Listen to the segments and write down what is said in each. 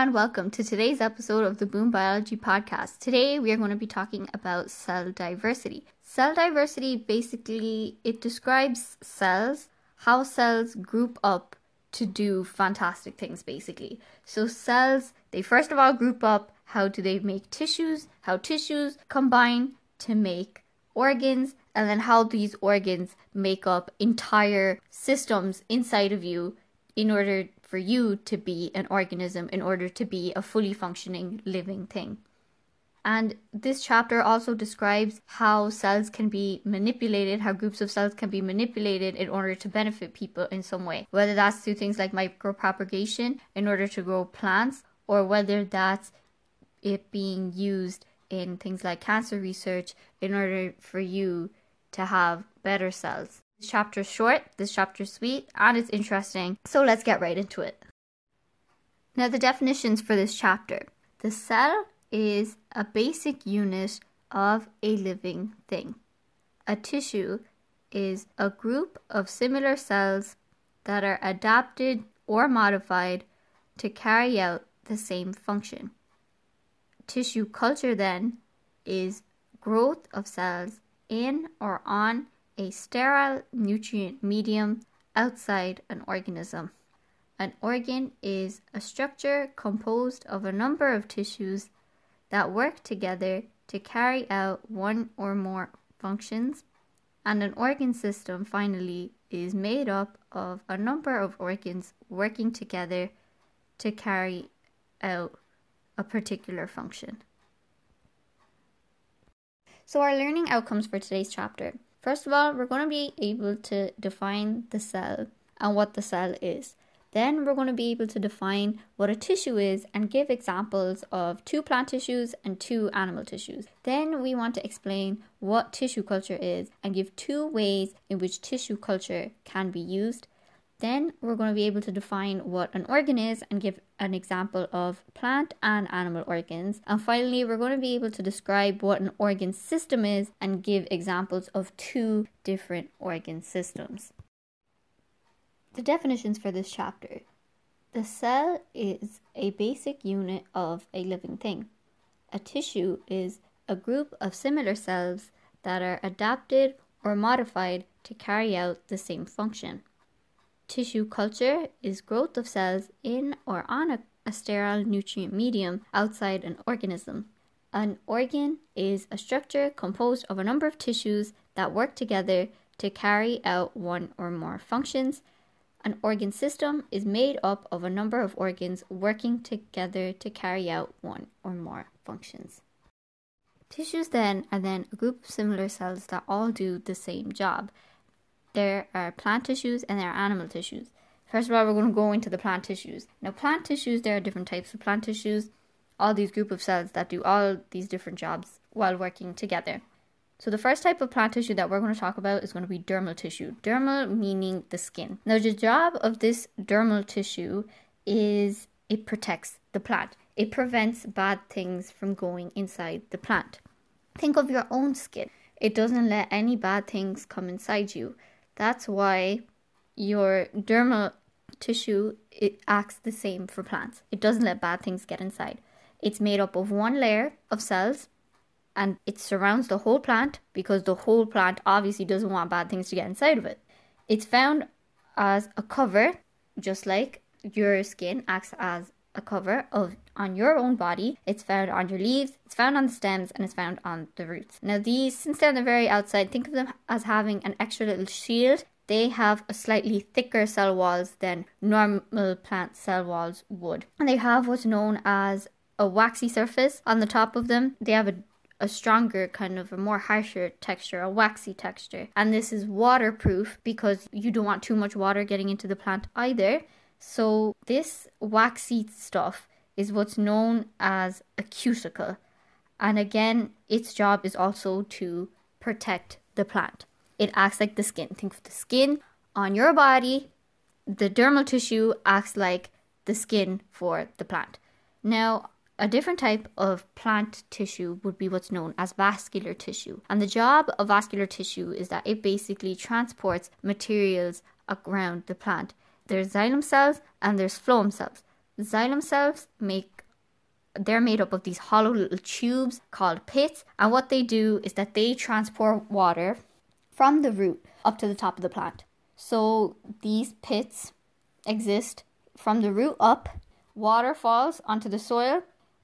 And welcome to today's episode of the Boom Biology Podcast. Today we are going to be talking about cell diversity. Cell diversity basically it describes cells, how cells group up to do fantastic things basically. So cells, they first of all group up, how do they make tissues? How tissues combine to make organs and then how these organs make up entire systems inside of you in order for you to be an organism in order to be a fully functioning living thing. And this chapter also describes how cells can be manipulated, how groups of cells can be manipulated in order to benefit people in some way, whether that's through things like micropropagation in order to grow plants, or whether that's it being used in things like cancer research in order for you to have better cells. This chapter is short, this chapter is sweet, and it's interesting. So let's get right into it. Now, the definitions for this chapter the cell is a basic unit of a living thing. A tissue is a group of similar cells that are adapted or modified to carry out the same function. Tissue culture, then, is growth of cells in or on a sterile nutrient medium outside an organism. An organ is a structure composed of a number of tissues that work together to carry out one or more functions, and an organ system finally is made up of a number of organs working together to carry out a particular function. So, our learning outcomes for today's chapter First of all, we're going to be able to define the cell and what the cell is. Then we're going to be able to define what a tissue is and give examples of two plant tissues and two animal tissues. Then we want to explain what tissue culture is and give two ways in which tissue culture can be used. Then we're going to be able to define what an organ is and give an example of plant and animal organs. And finally, we're going to be able to describe what an organ system is and give examples of two different organ systems. The definitions for this chapter the cell is a basic unit of a living thing. A tissue is a group of similar cells that are adapted or modified to carry out the same function. Tissue culture is growth of cells in or on a, a sterile nutrient medium outside an organism. An organ is a structure composed of a number of tissues that work together to carry out one or more functions. An organ system is made up of a number of organs working together to carry out one or more functions. Tissues then are then a group of similar cells that all do the same job there are plant tissues and there are animal tissues. First of all, we're going to go into the plant tissues. Now, plant tissues, there are different types of plant tissues, all these group of cells that do all these different jobs while working together. So, the first type of plant tissue that we're going to talk about is going to be dermal tissue. Dermal meaning the skin. Now, the job of this dermal tissue is it protects the plant, it prevents bad things from going inside the plant. Think of your own skin, it doesn't let any bad things come inside you. That's why your dermal tissue it acts the same for plants. It doesn't let bad things get inside. It's made up of one layer of cells and it surrounds the whole plant because the whole plant obviously doesn't want bad things to get inside of it. It's found as a cover, just like your skin acts as a cover of on your own body. It's found on your leaves, it's found on the stems, and it's found on the roots. Now, these, since they're on the very outside, think of them as having an extra little shield. They have a slightly thicker cell walls than normal plant cell walls would. And they have what's known as a waxy surface on the top of them. They have a a stronger kind of a more harsher texture, a waxy texture. And this is waterproof because you don't want too much water getting into the plant either. So this waxy stuff is what's known as a cuticle. And again, its job is also to protect the plant. It acts like the skin. Think of the skin on your body. The dermal tissue acts like the skin for the plant. Now, a different type of plant tissue would be what's known as vascular tissue. And the job of vascular tissue is that it basically transports materials around the plant. There's xylem cells and there's phloem cells. Xylem cells make they're made up of these hollow little tubes called pits, and what they do is that they transport water from the root up to the top of the plant. So these pits exist from the root up, water falls onto the soil,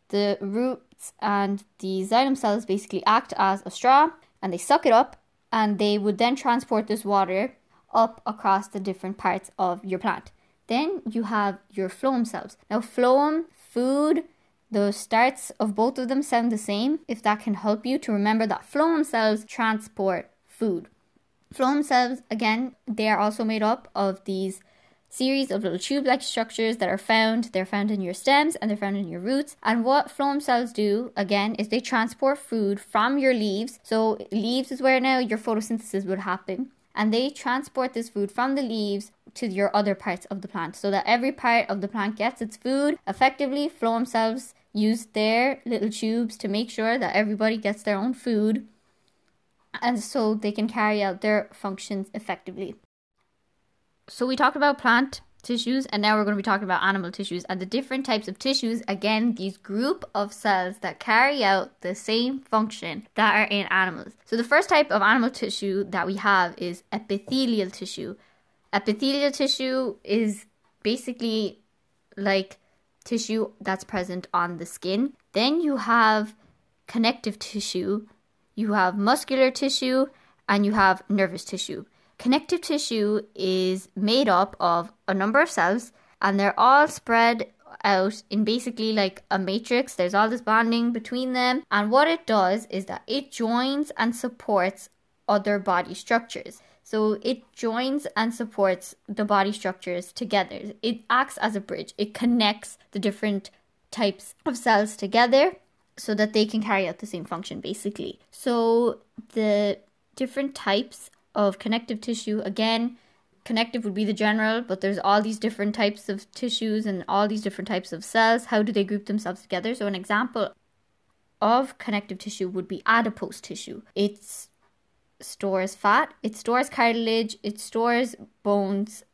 the roots and the xylem cells basically act as a straw and they suck it up and they would then transport this water up across the different parts of your plant. Then you have your phloem cells. Now, phloem, food, the starts of both of them sound the same. If that can help you to remember that phloem cells transport food. Phloem cells, again, they are also made up of these series of little tube-like structures that are found. They're found in your stems and they're found in your roots. And what phloem cells do, again, is they transport food from your leaves. So leaves is where now your photosynthesis would happen. And they transport this food from the leaves to your other parts of the plant so that every part of the plant gets its food effectively. Phloem cells use their little tubes to make sure that everybody gets their own food and so they can carry out their functions effectively. So we talked about plant tissues and now we're going to be talking about animal tissues and the different types of tissues again these group of cells that carry out the same function that are in animals. So the first type of animal tissue that we have is epithelial tissue. Epithelial tissue is basically like tissue that's present on the skin. Then you have connective tissue you have muscular tissue and you have nervous tissue Connective tissue is made up of a number of cells and they're all spread out in basically like a matrix. There's all this bonding between them. And what it does is that it joins and supports other body structures. So it joins and supports the body structures together. It acts as a bridge. It connects the different types of cells together so that they can carry out the same function basically. So the different types of connective tissue. Again, connective would be the general, but there's all these different types of tissues and all these different types of cells. How do they group themselves together? So, an example of connective tissue would be adipose tissue. It stores fat, it stores cartilage, it stores bones,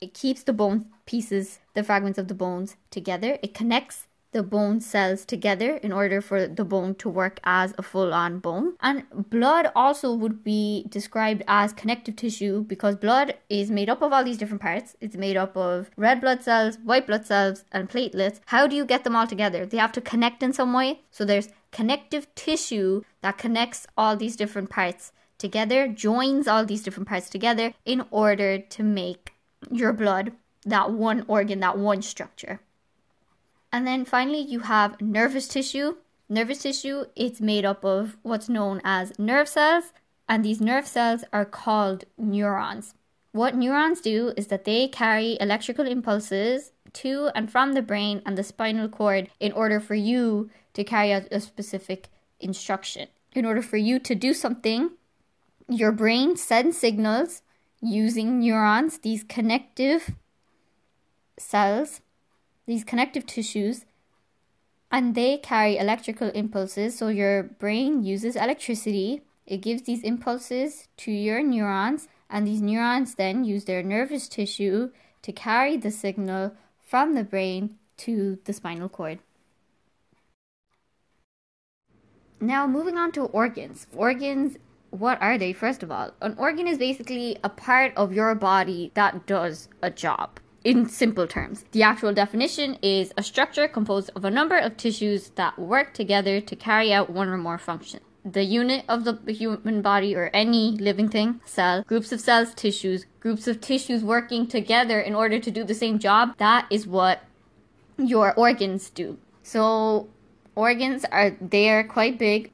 it keeps the bone pieces, the fragments of the bones together, it connects the bone cells together in order for the bone to work as a full on bone. And blood also would be described as connective tissue because blood is made up of all these different parts. It's made up of red blood cells, white blood cells, and platelets. How do you get them all together? They have to connect in some way. So there's connective tissue that connects all these different parts together, joins all these different parts together in order to make your blood that one organ, that one structure. And then finally, you have nervous tissue. Nervous tissue, it's made up of what's known as nerve cells, and these nerve cells are called neurons. What neurons do is that they carry electrical impulses to and from the brain and the spinal cord in order for you to carry out a specific instruction. In order for you to do something, your brain sends signals using neurons, these connective cells, these connective tissues and they carry electrical impulses. So your brain uses electricity. It gives these impulses to your neurons, and these neurons then use their nervous tissue to carry the signal from the brain to the spinal cord. Now, moving on to organs. Organs, what are they, first of all? An organ is basically a part of your body that does a job in simple terms. The actual definition is a structure composed of a number of tissues that work together to carry out one or more functions. The unit of the human body or any living thing, cell, groups of cells, tissues, groups of tissues working together in order to do the same job, that is what your organs do. So, organs are they are quite big.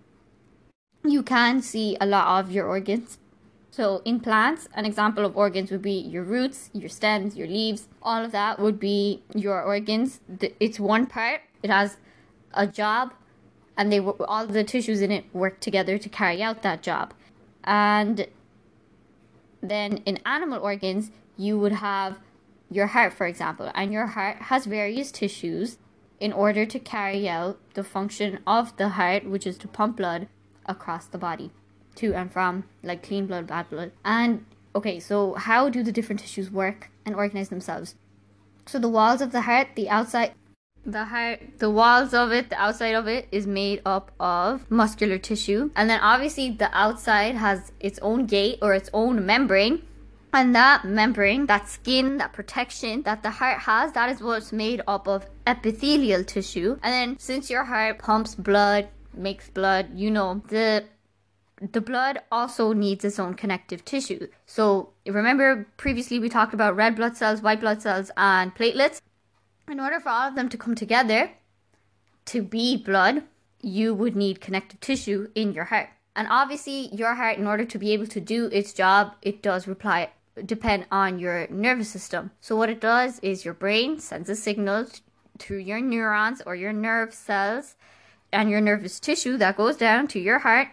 You can see a lot of your organs so in plants, an example of organs would be your roots, your stems, your leaves. All of that would be your organs. It's one part. It has a job, and they all the tissues in it work together to carry out that job. And then in animal organs, you would have your heart, for example, and your heart has various tissues in order to carry out the function of the heart, which is to pump blood across the body to and from, like clean blood, bad blood. And okay, so how do the different tissues work and organize themselves? So the walls of the heart, the outside The heart, the walls of it, the outside of it is made up of muscular tissue. And then obviously the outside has its own gate or its own membrane. And that membrane, that skin, that protection that the heart has, that is what's made up of epithelial tissue. And then since your heart pumps blood, makes blood, you know, the the blood also needs its own connective tissue. So remember previously we talked about red blood cells, white blood cells, and platelets. In order for all of them to come together to be blood, you would need connective tissue in your heart. And obviously, your heart, in order to be able to do its job, it does reply depend on your nervous system. So what it does is your brain sends a signal through your neurons or your nerve cells and your nervous tissue that goes down to your heart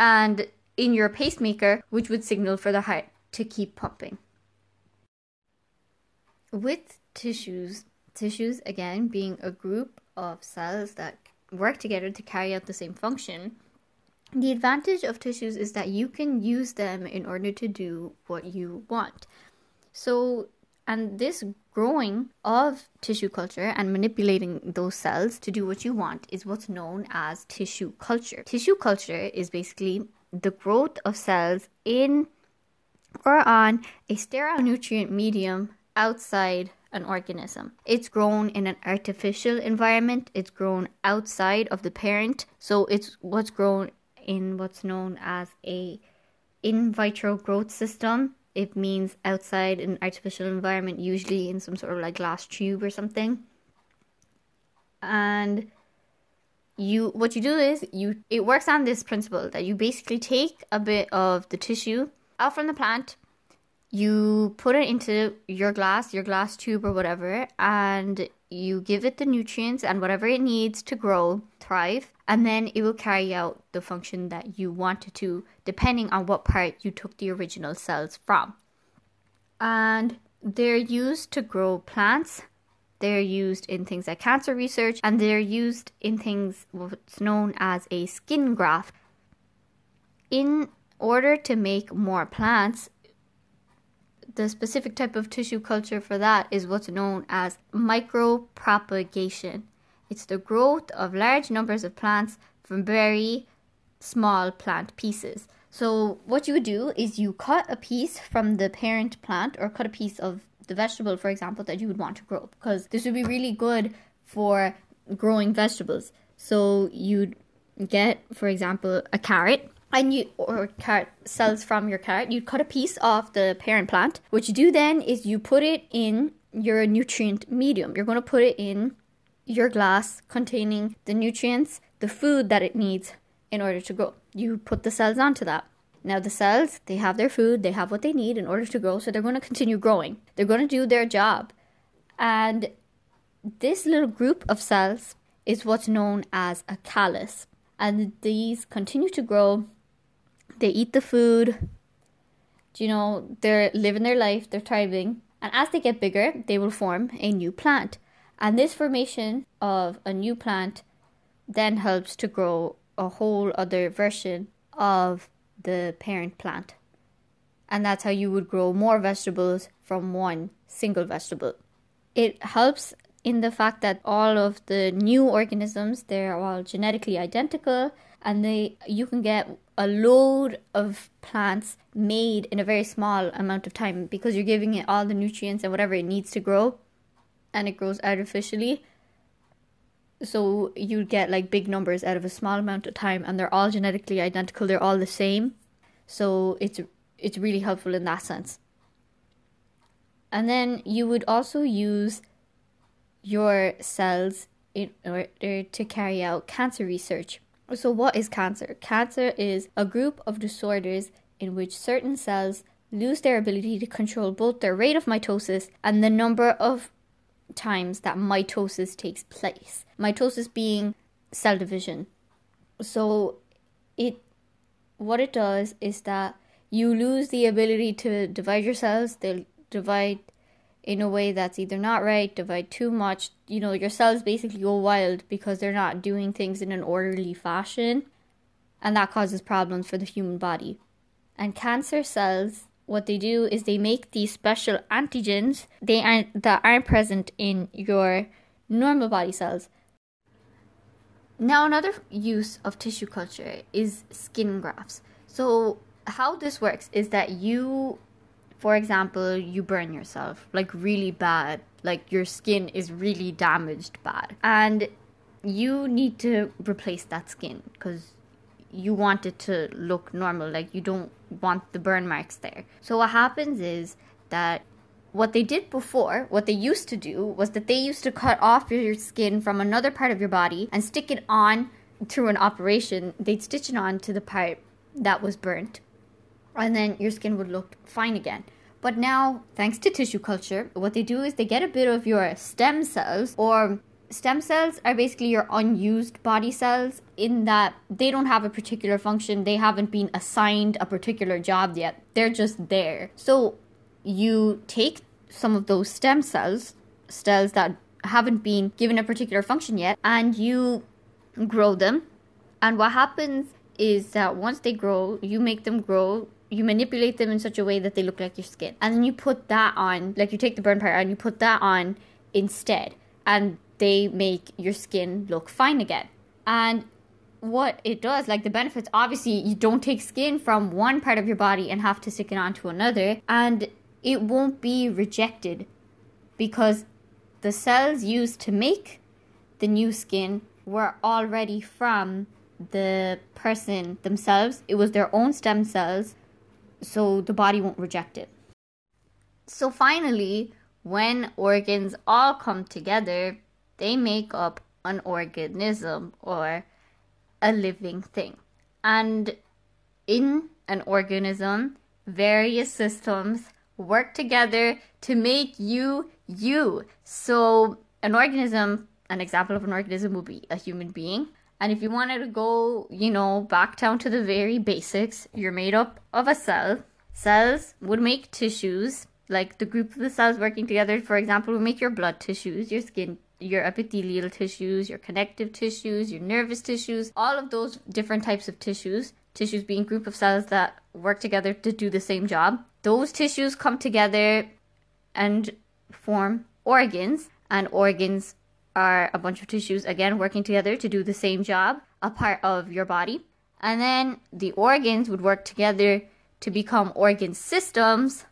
and in your pacemaker, which would signal for the heart to keep pumping. With tissues, tissues again being a group of cells that work together to carry out the same function, the advantage of tissues is that you can use them in order to do what you want. So, and this growing of tissue culture and manipulating those cells to do what you want is what's known as tissue culture. Tissue culture is basically the growth of cells in or on a sterile nutrient medium outside an organism. It's grown in an artificial environment, it's grown outside of the parent, so it's what's grown in what's known as a in vitro growth system it means outside an artificial environment, usually in some sort of like glass tube or something. And you what you do is you it works on this principle that you basically take a bit of the tissue out from the plant, you put it into your glass, your glass tube or whatever, and you give it the nutrients and whatever it needs to grow, thrive, and then it will carry out the function that you wanted to, depending on what part you took the original cells from. And they're used to grow plants, they're used in things like cancer research, and they're used in things what's known as a skin graft. In order to make more plants, the specific type of tissue culture for that is what's known as micropropagation. It's the growth of large numbers of plants from very small plant pieces. So, what you would do is you cut a piece from the parent plant or cut a piece of the vegetable, for example, that you would want to grow because this would be really good for growing vegetables. So, you'd get, for example, a carrot and you or carrot cells from your carrot, you cut a piece off the parent plant. What you do then is you put it in your nutrient medium. You're going to put it in your glass containing the nutrients, the food that it needs in order to grow. You put the cells onto that. Now, the cells, they have their food, they have what they need in order to grow, so they're going to continue growing. They're going to do their job. And this little group of cells is what's known as a callus. And these continue to grow they eat the food. You know, they're living their life, they're thriving. And as they get bigger, they will form a new plant. And this formation of a new plant then helps to grow a whole other version of the parent plant. And that's how you would grow more vegetables from one single vegetable. It helps in the fact that all of the new organisms they're all genetically identical and they you can get a load of plants made in a very small amount of time because you're giving it all the nutrients and whatever it needs to grow and it grows artificially. So you get like big numbers out of a small amount of time and they're all genetically identical they're all the same. So it's it's really helpful in that sense. And then you would also use your cells in order to carry out cancer research so, what is cancer? Cancer is a group of disorders in which certain cells lose their ability to control both their rate of mitosis and the number of times that mitosis takes place. Mitosis being cell division. So, it what it does is that you lose the ability to divide your cells. They'll divide in a way that's either not right, divide too much. You know, your cells basically go wild because they're not doing things in an orderly fashion, and that causes problems for the human body. And cancer cells, what they do is they make these special antigens they aren't that aren't present in your normal body cells. Now, another use of tissue culture is skin grafts. So, how this works is that you, for example, you burn yourself like really bad, like your skin is really damaged bad, and you need to replace that skin because you want it to look normal, like you don't want the burn marks there. So, what happens is that what they did before, what they used to do, was that they used to cut off your skin from another part of your body and stick it on through an operation. They'd stitch it on to the part that was burnt, and then your skin would look fine again. But now, thanks to tissue culture, what they do is they get a bit of your stem cells, or stem cells are basically your unused body cells, in that they don't have a particular function, they haven't been assigned a particular job yet, they're just there. So, you take some of those stem cells, cells that haven't been given a particular function yet, and you grow them. And what happens is that once they grow, you make them grow. You manipulate them in such a way that they look like your skin. And then you put that on, like you take the burn part and you put that on instead. And they make your skin look fine again. And what it does, like the benefits, obviously, you don't take skin from one part of your body and have to stick it onto another. And it won't be rejected because the cells used to make the new skin were already from the person themselves. It was their own stem cells, so the body won't reject it. So finally, when organs all come together, they make up an organism or a living thing. And in an organism, various systems work together to make you you. So, an organism, an example of an organism would be a human being. And if you wanted to go, you know, back down to the very basics, you're made up of a cell. Cells would make tissues, like the group of the cells working together, for example, would make your blood tissues, your skin, your epithelial tissues, your connective tissues, your nervous tissues, all of those different types of tissues. Tissues being group of cells that work together to do the same job those tissues come together and form organs, and organs are a bunch of tissues again working together to do the same job, a part of your body. And then the organs would work together to become organ systems,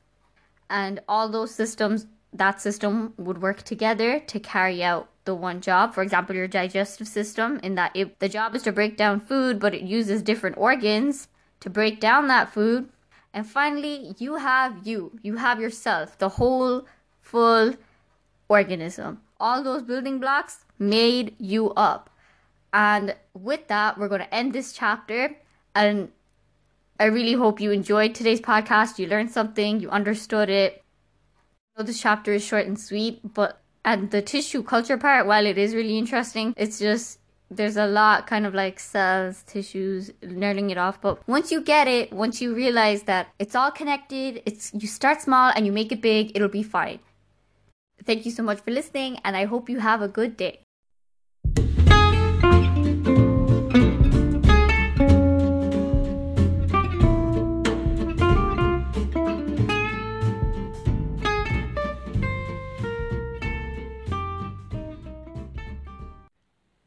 and all those systems, that system would work together to carry out the one job. For example, your digestive system, in that if the job is to break down food, but it uses different organs to break down that food and finally, you have you. You have yourself, the whole full organism. All those building blocks made you up. And with that, we're going to end this chapter. And I really hope you enjoyed today's podcast. You learned something, you understood it. I know this chapter is short and sweet, but and the tissue culture part, while it is really interesting, it's just there's a lot kind of like cells, tissues, learning it off. But once you get it, once you realize that it's all connected, it's you start small and you make it big, it'll be fine. Thank you so much for listening, and I hope you have a good day.